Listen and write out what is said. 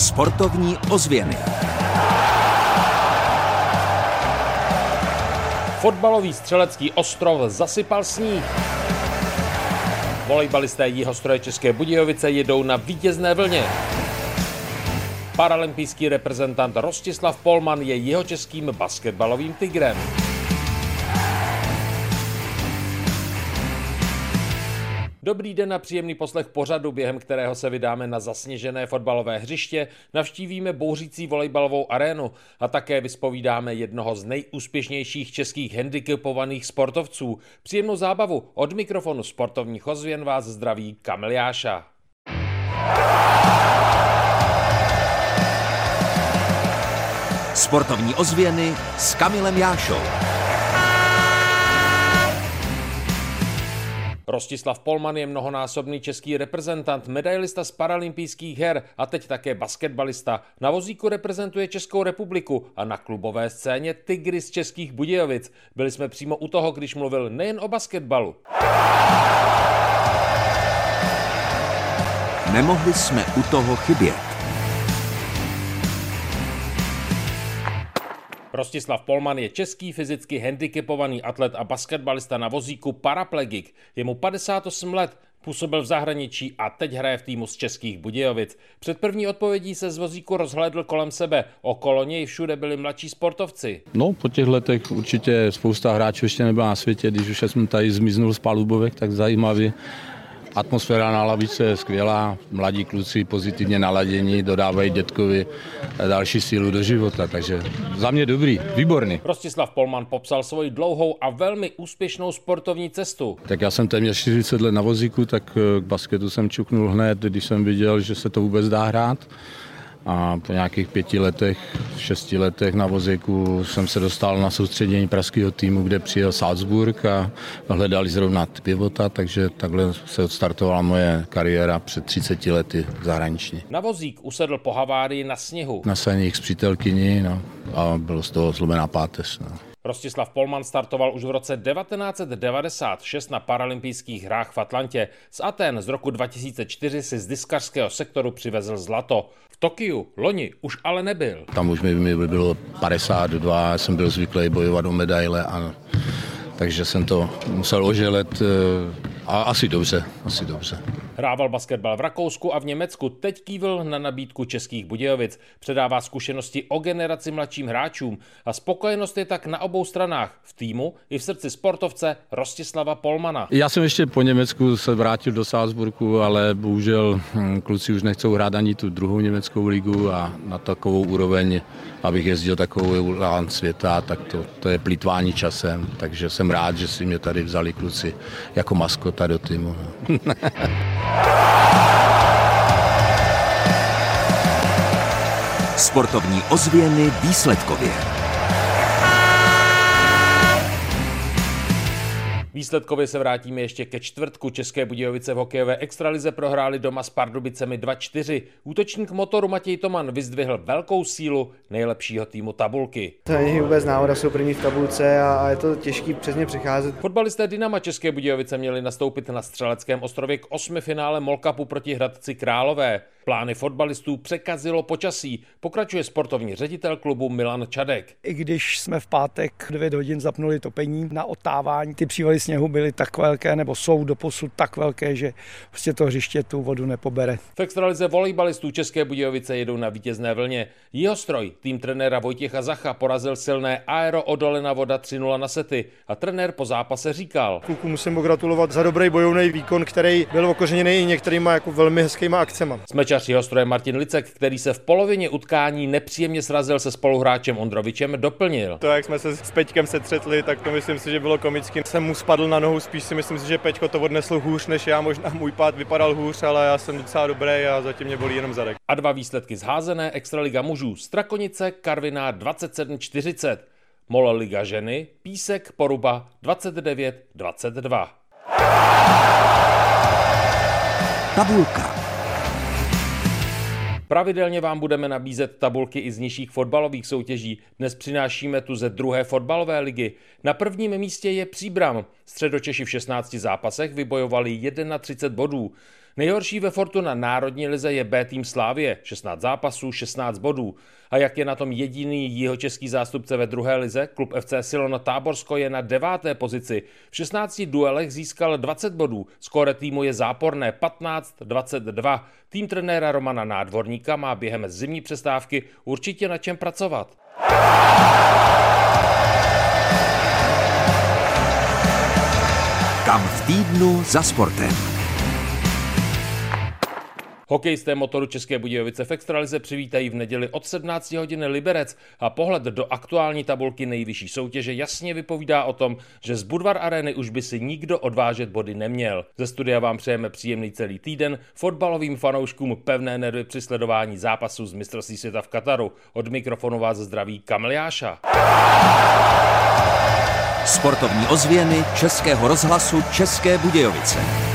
Sportovní ozvěny. Fotbalový střelecký ostrov zasypal sníh. Volejbalisté Jihostroje České Budějovice jedou na vítězné vlně. Paralympijský reprezentant Rostislav Polman je jeho českým basketbalovým tigrem. Dobrý den a příjemný poslech pořadu, během kterého se vydáme na zasněžené fotbalové hřiště, navštívíme bouřící volejbalovou arénu a také vyspovídáme jednoho z nejúspěšnějších českých handicapovaných sportovců. Příjemnou zábavu od mikrofonu sportovních ozvěn vás zdraví Kamil Jáša. Sportovní ozvěny s Kamilem Jášou. Rostislav Polman je mnohonásobný český reprezentant, medailista z paralympijských her a teď také basketbalista. Na vozíku reprezentuje Českou republiku a na klubové scéně Tigry z Českých Budějovic. Byli jsme přímo u toho, když mluvil nejen o basketbalu. Nemohli jsme u toho chybět. Rostislav Polman je český fyzicky handicapovaný atlet a basketbalista na vozíku paraplegik. Je mu 58 let, Působil v zahraničí a teď hraje v týmu z Českých Budějovic. Před první odpovědí se z vozíku rozhlédl kolem sebe. Okolo něj všude byli mladší sportovci. No, po těch letech určitě spousta hráčů ještě nebyla na světě. Když už jsem tady zmiznul z palubovek, tak zajímavý Atmosféra na lavice je skvělá, mladí kluci pozitivně naladění, dodávají dětkovi další sílu do života, takže za mě dobrý, výborný. Rostislav Polman popsal svoji dlouhou a velmi úspěšnou sportovní cestu. Tak já jsem téměř 40 let na vozíku, tak k basketu jsem čuknul hned, když jsem viděl, že se to vůbec dá hrát a po nějakých pěti letech, šesti letech na vozíku jsem se dostal na soustředění pražského týmu, kde přijel Salzburg a hledali zrovna pivota, takže takhle se odstartovala moje kariéra před 30 lety zahraniční. Na vozík usedl po havárii na sněhu. Na saních s přítelkyní no, a bylo z toho zlomená páteř. No. Rostislav Polman startoval už v roce 1996 na paralympijských hrách v Atlantě. Z Aten z roku 2004 si z diskařského sektoru přivezl zlato. Tokiu loni už ale nebyl. Tam už mi, mi bylo 52, jsem byl zvyklý bojovat o medaile a takže jsem to musel oželet eh, a asi dobře, asi dobře. Hrával basketbal v Rakousku a v Německu, teď kývil na nabídku českých Budějovic. Předává zkušenosti o generaci mladším hráčům a spokojenost je tak na obou stranách, v týmu i v srdci sportovce Rostislava Polmana. Já jsem ještě po Německu se vrátil do Salzburgu, ale bohužel hm, kluci už nechcou hrát ani tu druhou německou ligu a na takovou úroveň, abych jezdil takovou lán světa, tak to, to je plítvání časem, takže jsem rád, že si mě tady vzali kluci jako maskota do týmu. Sportovní ozvěny výsledkově. Výsledkově se vrátíme ještě ke čtvrtku. České Budějovice v hokejové extralize prohráli doma s Pardubicemi 2-4. Útočník motoru Matěj Toman vyzdvihl velkou sílu nejlepšího týmu tabulky. To není vůbec náhoda, jsou první v tabulce a, a je to těžký přes ně přecházet. Fotbalisté Dynama České Budějovice měli nastoupit na střeleckém ostrově k osmi finále Molkapu proti Hradci Králové. Plány fotbalistů překazilo počasí, pokračuje sportovní ředitel klubu Milan Čadek. I když jsme v pátek 9 hodin zapnuli topení na otávání, ty přívaly sněhu byly tak velké, nebo jsou doposud tak velké, že prostě to hřiště tu vodu nepobere. V extralize volejbalistů České Budějovice jedou na vítězné vlně. Jeho stroj, tým trenéra Vojtěcha Zacha, porazil silné Aero Odolena Voda 3-0 na sety a trenér po zápase říkal. Kluku musím pogratulovat za dobrý bojovný výkon, který byl okořeněný i některýma jako velmi hezkýma akcemi. Smečař jeho stroje Martin Licek, který se v polovině utkání nepříjemně srazil se spoluhráčem Ondrovičem, doplnil. To, jak jsme se s Peťkem setřetli, tak to myslím si, že bylo komický. Jsem mu spadl na nohu, spíš si myslím si, že Peťko to odnesl hůř než já, možná můj pád vypadal hůř, ale já jsem docela dobrý a zatím mě bolí jenom zadek. A dva výsledky zházené Extraliga mužů Strakonice, Karviná 27-40. Mol Liga ženy, Písek, Poruba 29-22. Tabulka. Pravidelně vám budeme nabízet tabulky i z nižších fotbalových soutěží. Dnes přinášíme tu ze druhé fotbalové ligy. Na prvním místě je Příbram. Středočeši v 16 zápasech vybojovali 31 bodů. Nejhorší ve Fortuna národní lize je B tým Slávě, 16 zápasů, 16 bodů. A jak je na tom jediný jihočeský zástupce ve druhé lize, klub FC Silona Táborsko je na deváté pozici. V 16 duelech získal 20 bodů, skóre týmu je záporné 15-22. Tým trenéra Romana Nádvorníka má během zimní přestávky určitě na čem pracovat. Kam v týdnu za sportem. Hokejisté motoru České Budějovice v Extralize přivítají v neděli od 17 hodin Liberec a pohled do aktuální tabulky nejvyšší soutěže jasně vypovídá o tom, že z Budvar Areny už by si nikdo odvážet body neměl. Ze studia vám přejeme příjemný celý týden, fotbalovým fanouškům pevné nervy při sledování zápasu z mistrovství světa v Kataru. Od mikrofonu vás zdraví Kamiliáša. Sportovní ozvěny Českého rozhlasu České Budějovice.